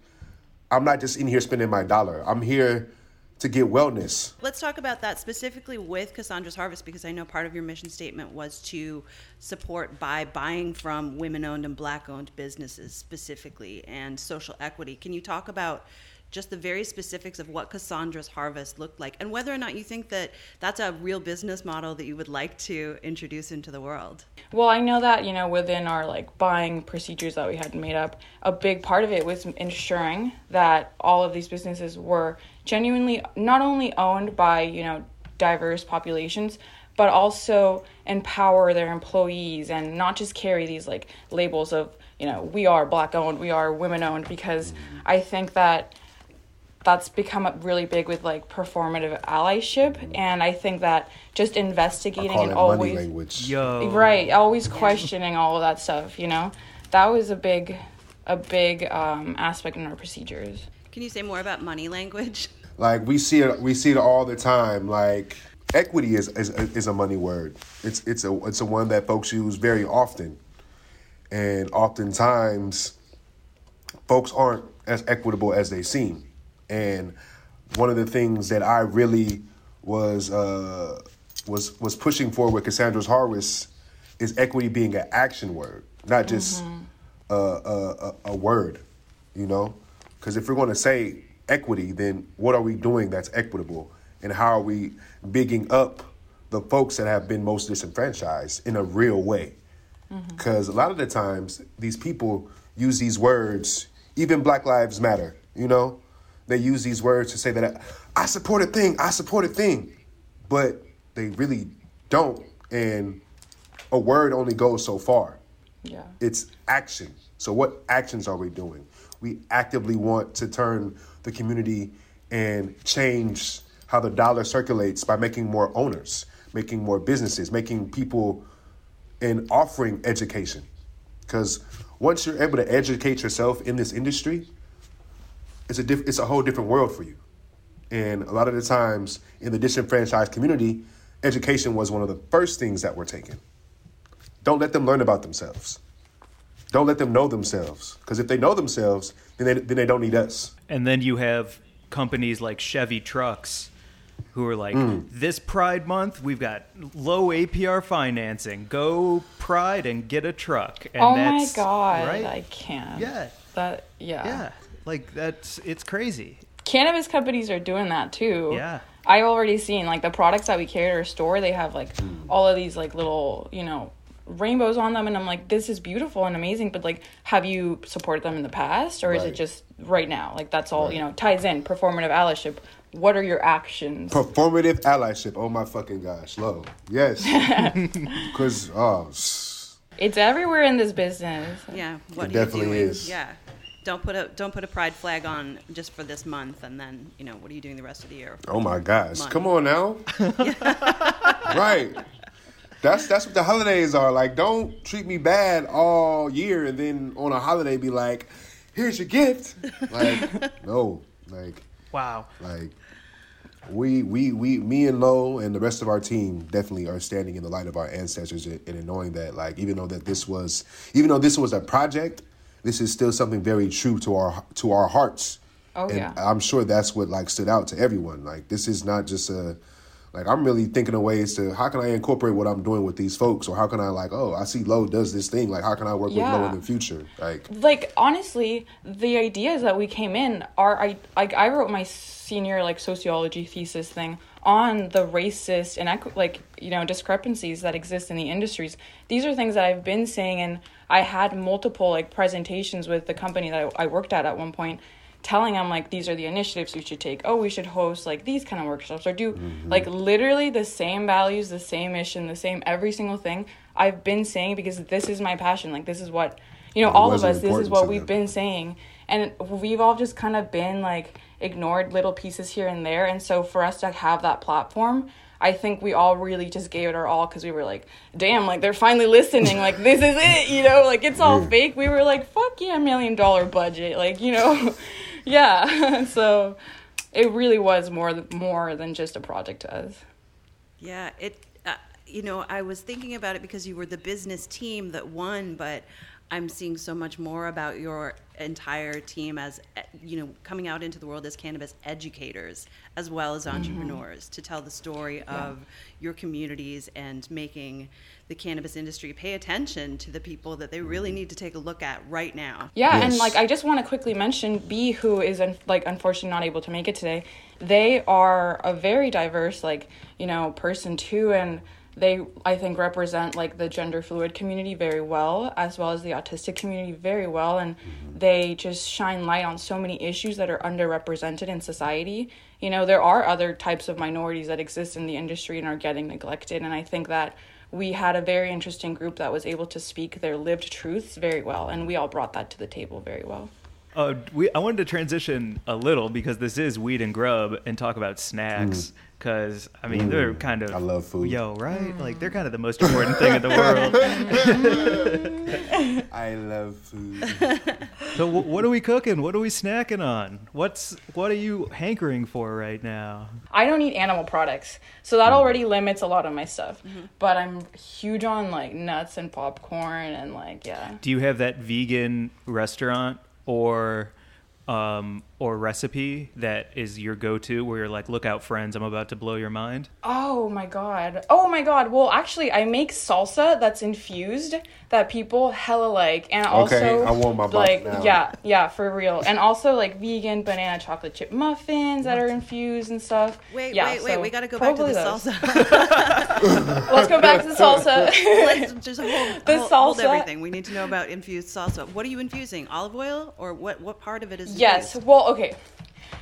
I'm not just in here spending my dollar. I'm here to get wellness. Let's talk about that specifically with Cassandra's Harvest because I know part of your mission statement was to support by buying from women owned and black owned businesses specifically and social equity. Can you talk about just the very specifics of what Cassandra's Harvest looked like and whether or not you think that that's a real business model that you would like to introduce into the world. Well, I know that, you know, within our like buying procedures that we had made up, a big part of it was ensuring that all of these businesses were genuinely not only owned by, you know, diverse populations, but also empower their employees and not just carry these like labels of, you know, we are black owned, we are women owned because I think that that's become really big with like performative allyship and i think that just investigating and always Yo. right always questioning all of that stuff you know? That was a big a big um, aspect in our procedures. Can you say more about money language like we see it we see it all the time like equity is is, is a money word it's it's a it's a one that folks use very often and oftentimes folks aren't as equitable as they seem and one of the things that I really was uh, was was pushing for with Cassandra's Harvest is equity being an action word, not just mm-hmm. a, a, a, word, you know. Because if we're going to say equity, then what are we doing that's equitable, and how are we bigging up the folks that have been most disenfranchised in a real way? Because mm-hmm. a lot of the times these people use these words, even Black Lives Matter, you know they use these words to say that I support a thing, I support a thing, but they really don't. And a word only goes so far. Yeah. It's action. So what actions are we doing? We actively want to turn the community and change how the dollar circulates by making more owners, making more businesses, making people and offering education. Because once you're able to educate yourself in this industry, it's a diff- it's a whole different world for you. And a lot of the times in the disenfranchised community, education was one of the first things that were taken. Don't let them learn about themselves. Don't let them know themselves. Because if they know themselves, then they, then they don't need us. And then you have companies like Chevy Trucks who are like, mm. this Pride Month, we've got low APR financing. Go Pride and get a truck. And oh my God. Right? I can't. Yeah. That, yeah. Yeah. Like that's it's crazy. Cannabis companies are doing that too. Yeah. I've already seen like the products that we carry at our store. They have like mm. all of these like little you know rainbows on them, and I'm like, this is beautiful and amazing. But like, have you supported them in the past, or right. is it just right now? Like that's all right. you know ties in performative allyship. What are your actions? Performative allyship. Oh my fucking gosh, Lo. Yes. Because oh. It's everywhere in this business. Yeah, what it definitely is. Yeah, don't put a don't put a pride flag on just for this month and then you know what are you doing the rest of the year oh my gosh month. come on now right that's that's what the holidays are like don't treat me bad all year and then on a holiday be like here's your gift like no like wow like we we we me and Lo and the rest of our team definitely are standing in the light of our ancestors and, and knowing that like even though that this was even though this was a project this is still something very true to our to our hearts. Oh and yeah. I'm sure that's what like stood out to everyone. Like this is not just a like I'm really thinking of ways to how can I incorporate what I'm doing with these folks, or how can I like oh I see Lo does this thing. Like how can I work yeah. with Lo in the future? Like like honestly the ideas that we came in are I like I wrote my senior like sociology thesis thing on the racist and equi- like you know discrepancies that exist in the industries. These are things that i've been saying and i had multiple like presentations with the company that i, I worked at at one point telling them like these are the initiatives you should take. Oh we should host like these kind of workshops or do mm-hmm. like literally the same values the same mission the same every single thing i've been saying because this is my passion. Like this is what you know It all of us this is what we've them. been saying. And we've all just kind of been like ignored little pieces here and there. And so for us to have that platform i think we all really just gave it our all because we were like damn like they're finally listening. Like this is it you know? Like it's all fake. We were like fuck yeah million dollar budget. Like you know yeah so it really was more more than just a project to us Yeah, it. Uh, you know, I was thinking about it because you were the business team that won, but I'm seeing so much more about your entire team as eh, you know coming out into the world as cannabis educators as well as entrepreneurs to tell the story of your communities and making the cannabis industry pay attention to the people that they really mm-hmm. need to take a look at right now. Yeah, and like I just want to quickly mention B, who is un- like unfortunately not able to make it today. They are a very diverse like you know person too, and they I think represent like the gender fluid community very well, as well as the autistic community very well, and mm-hmm. they just shine light on so many issues that are underrepresented in society. You know, there are other types of minorities that exist in the industry and are getting neglected, and I think that we had a very interesting group that was able to speak their lived truths very well, and we all brought that to the table very well. Uh, we I wanted to transition a little because this is weed and grub and talk about snacks because I mean they're Mm. kind of I love food. Yo, right? Like they're kind of the most important thing in the world. I love food. So w- what are we cooking? What are we snacking on? What's what are you hankering for right now? I don't eat animal products, so that already limits a lot of my stuff. But I'm huge on like nuts and popcorn and like yeah. Do you have that vegan restaurant or um, or recipe that is your go-to where you're like, look out, friends, I'm about to blow your mind? Oh my god. Oh my god. Well, actually, I make salsa that's infused that people hella like, and also Okay, I want my like now. yeah, yeah, for real, and also like vegan banana chocolate chip muffins that are infused and stuff. Wait, Yeah, wait, wait. We got to go back to the those. salsa. Let's go back to the salsa. Let's just hold, The hold, hold salsa- everything. We need to know about infused salsa. What are you infusing? Olive oil or what? What part of it is? Yes. Well, okay.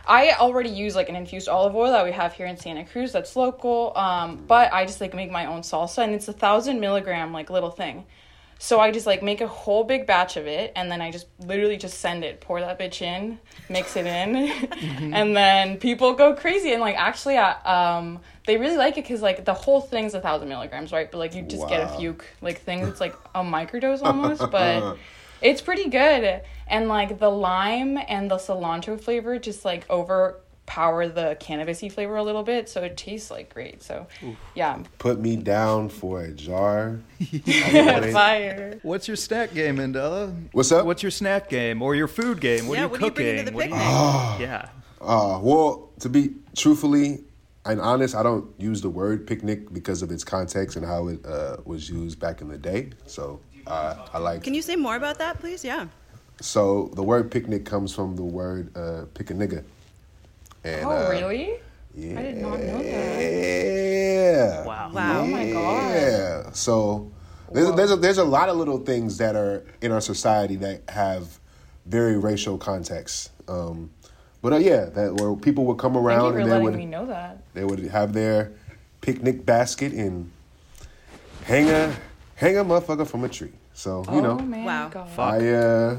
I already use like an infused olive oil that we have here in Santa Cruz. That's local. Um, but I just like make my own salsa, and it's a thousand milligram like little thing. So I just like make a whole big batch of it, and then I just literally just send it, pour that bitch in, mix it in, and then people go crazy. And like actually, I, um, they really like it because like the whole thing's a thousand milligrams, right? But like you just get a few like things. It's like a microdose almost, but it's pretty good. And like the lime and the cilantro flavor just like overpower the cannabisy flavor a little bit, so it tastes like great. So yeah, Put me down for a jar. I fire. What's your snack game, Mandela? What's up? What's your snack game or your food game? What Yeah, are you what are you bringing cooking? to the What are you- picnic? yeah. Uh, well, to be truthfully and honest, I don't use the word picnic because of its context and how it uh, was used back in the day. So uh, I like. Can you say more about that, please? Yeah. So the word picnic comes from the word uh, pick a nigga. And, Oh uh, really? Yeah. I did not know that. Yeah. Wow. Wow. Oh my god. Yeah. So there's a, there's a, there's a lot of little things that are in our society that have very racial context. Um, but uh, yeah, that where people would come Thank you around for and they letting would me know that. they would have their picnic basket and hang a hang a motherfucker from a tree. So you oh know, man, Wow. God. I uh,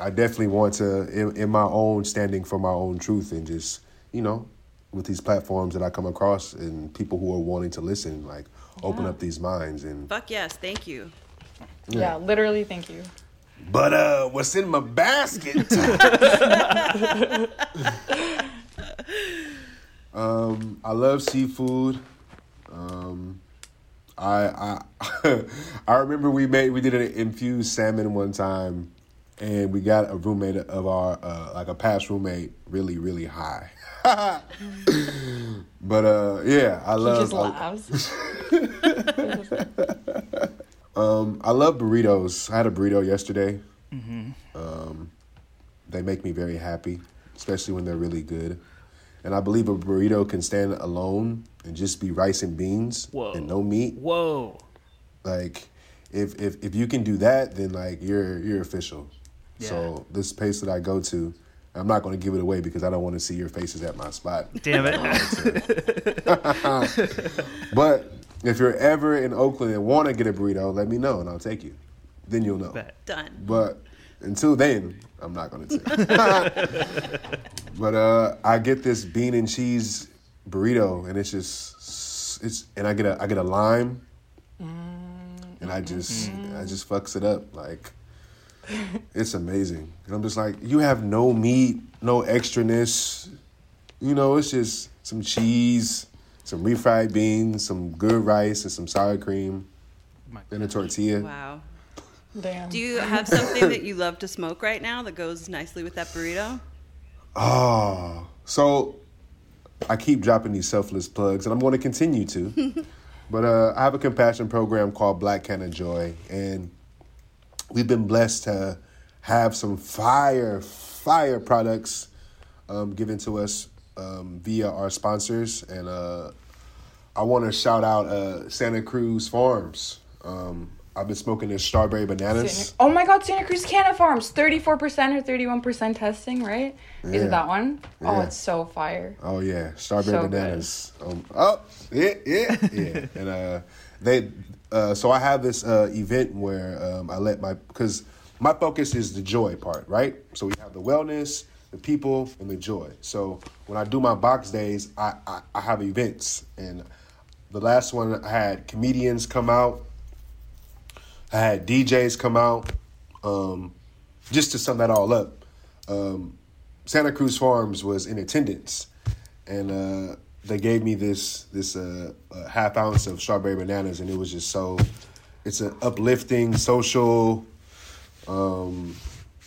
I definitely want to in, in my own standing for my own truth and just you know with these platforms that I come across and people who are wanting to listen, like open up these minds and. Fuck yes. Thank you. Yeah, literally. Thank you. But uh, what's in my basket? um, I love seafood. Um, I I I remember we made we did an infused salmon one time, and we got a roommate of our uh, like a past roommate really really high. but uh, yeah, I He love. just I- laughs. Um, I love burritos. I had a burrito yesterday. Um, they make me very happy, especially when they're really good. and I believe a burrito can stand alone and just be rice and beans Whoa. and no meat. Whoa. Like, if if if you can do that, then like you're you're official. So this place that I go to, I'm not going to give it away because I don't want to see your faces at my spot. Damn it. But if you're ever in Oakland and want to get a burrito, let me know and I'll take you. Then you'll know. Bet. Done. But until then, I'm not gonna take. but uh, I get this bean and cheese burrito, and it's just it's and I get a I get a lime, and I just I just fucks it up like it's amazing. And I'm just like, you have no meat, no extraness. You know, it's just some cheese, some refried beans, some good rice, and some sour cream, My and a tortilla. Wow. Damn. Do you have something that you love to smoke right now that goes nicely with that burrito? Oh, so I keep dropping these selfless plugs, and I'm going to continue to. but uh, I have a compassion program called Black Canna Joy, and we've been blessed to have some fire, fire products um, given to us um, via our sponsors, and uh, I want to shout out uh, Santa Cruz Farms. Um, I've been smoking their strawberry bananas. Santa- oh my god, Santa Cruz Canna Farms, 34% or 31% testing, right? Is it that one? Oh, Yeah. it's so fire. Oh yeah, strawberry So bananas. Um, oh yeah, yeah, yeah. and uh, they, uh, so I have this uh, event where um, I let my because my focus is the joy part, right? So we have the wellness, the people, and the joy. So when I do my box days, I I, I have events, and the last one I had comedians come out. I had DJs come out. Um, just to sum that all up, um, Santa Cruz Farms was in attendance, and uh, they gave me this this uh, half ounce of strawberry bananas, and it was just so. It's an uplifting, social. Um,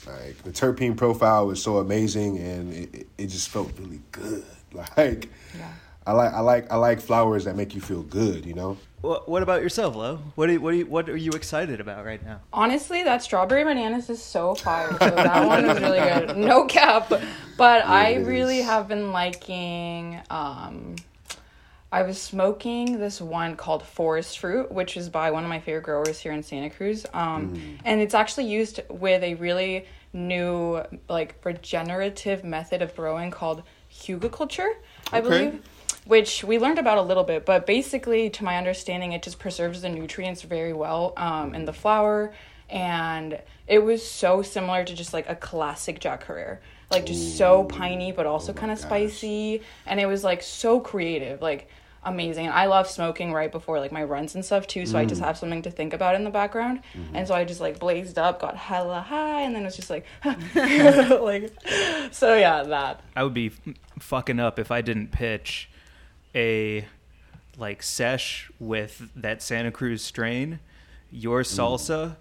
like the terpene profile was so amazing, and it, it, it just felt really good. Like, Yeah. I like I like I like flowers that make you feel good. You know. What, what about yourself, Lo? What do what do you, what are you excited about right now? Honestly, that strawberry bananas is so fire. So that one is really good. No cap. But I it really have been liking um I was smoking this one called Forest Fruit, which is by one of my favorite growers here in Santa Cruz. Um, And it's actually used with a really new, like, regenerative method of growing called hugelkultur, I Okay. believe, which we learned about a little bit. But basically, to my understanding, it just preserves the nutrients very well um, in the flower. And it was so similar to just like a classic Jack Herer. Like, just so piney, but also kind of spicy and it was like so creative like amazing and i love smoking right before like my runs and stuff too so i just have something to think about in the background and so i just like blazed up got hella high and then it was just like like so yeah that I would be f- fucking up if I didn't pitch a like sesh with that Santa Cruz strain, your mm. salsa,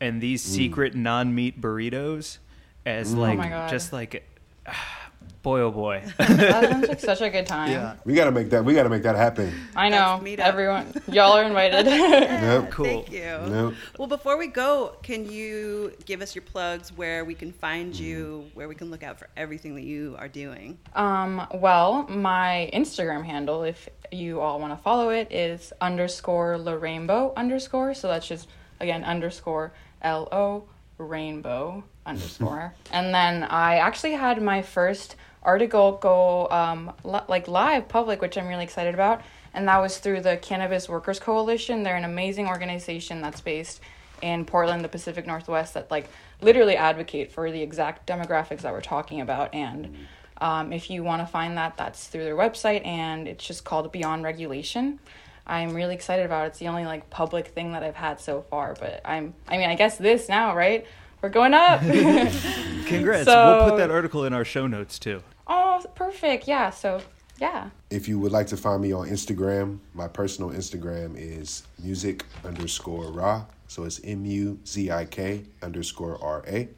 and these mm. secret non-meat burritos as mm. like oh my God. just like ah, boy oh boy. that sounds like such a good time yeah We gotta make that. We gotta make that happen. i know meet everyone y'all are invited Yep. Cool. Thank you. Yep. Well, before we go, can you give us your plugs where we can find you, where we can look out for everything that you are doing? Um, well, my Instagram handle, if you all want to follow it, is underscore la rainbow underscore. So that's just again underscore L O rainbow underscore. and then I actually had my first article go um li- like live public, which I'm really excited about. And that was through the Cannabis Workers Coalition. They're an amazing organization that's based in Portland, the Pacific Northwest, that like literally advocate for the exact demographics that we're talking about. And um, if you want to find that, that's through their website, and it's just called Beyond Regulation. I'm really excited about. It's the only like public thing that I've had so far. But I'm, I mean, I guess this now, right? We're going up. Congrats. So- we'll put that article in our show notes too. oh, perfect. Yeah. So yeah. If you would like to find me on Instagram, my personal Instagram is music underscore raw. So it's M U Z I K underscore R A.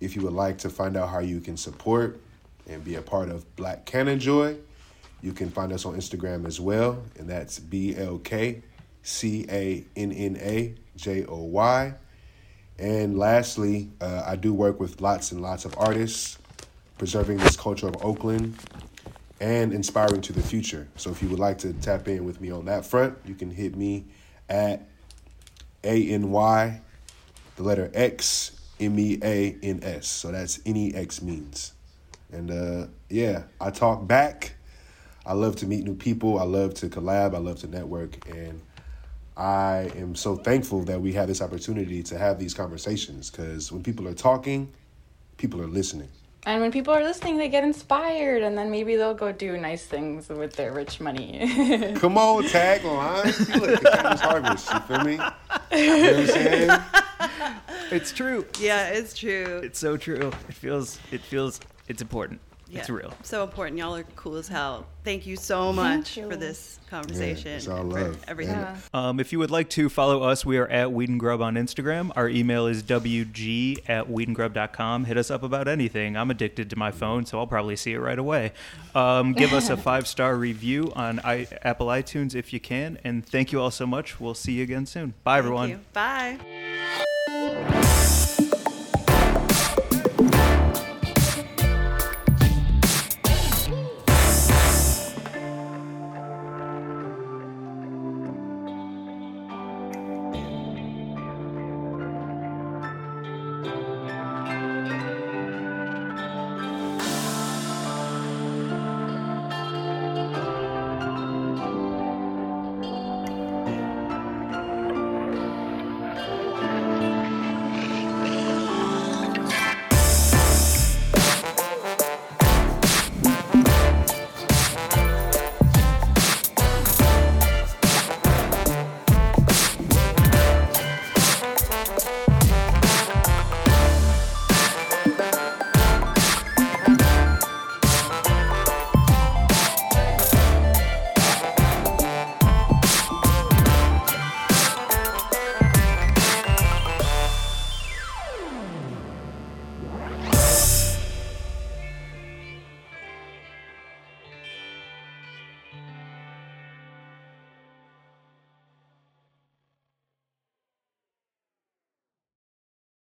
If you would like to find out how you can support and be a part of Black Canna Joy, you can find us on Instagram as well, and that's B L K C A N N A J O Y. And lastly, uh, I do work with lots and lots of artists, preserving this culture of Oakland and inspiring to the future. So if you would like to tap in with me on that front, you can hit me at A N Y, the letter X, M E A N S. So that's any X means. And uh, yeah, I talk back. I love to meet new people. I love to collab. I love to network. And I am so thankful that we have this opportunity to have these conversations because when people are talking, people are listening. And when people are listening, they get inspired, and then maybe they'll go do nice things with their rich money. Come on, tagline. you Look, Contagious Harvest. You feel me? You know what I'm saying? It's true. Yeah, it's true. It's so true. It feels. It feels. It's important. Yeah, It's real. So important. Y'all are cool as hell. Thank you so much you. for this conversation. Yeah, it's all and for love. Everything. Yeah. Um, if you would like to follow us, we are at Weed and Grub on Instagram. Our email is wg at weedandgrub.com. Hit us up about anything. I'm addicted to my phone, so I'll probably see it right away. Um, give us a five star review on I- Apple iTunes if you can. And thank you all so much. We'll see you again soon. Bye, Thank everyone. you. Bye.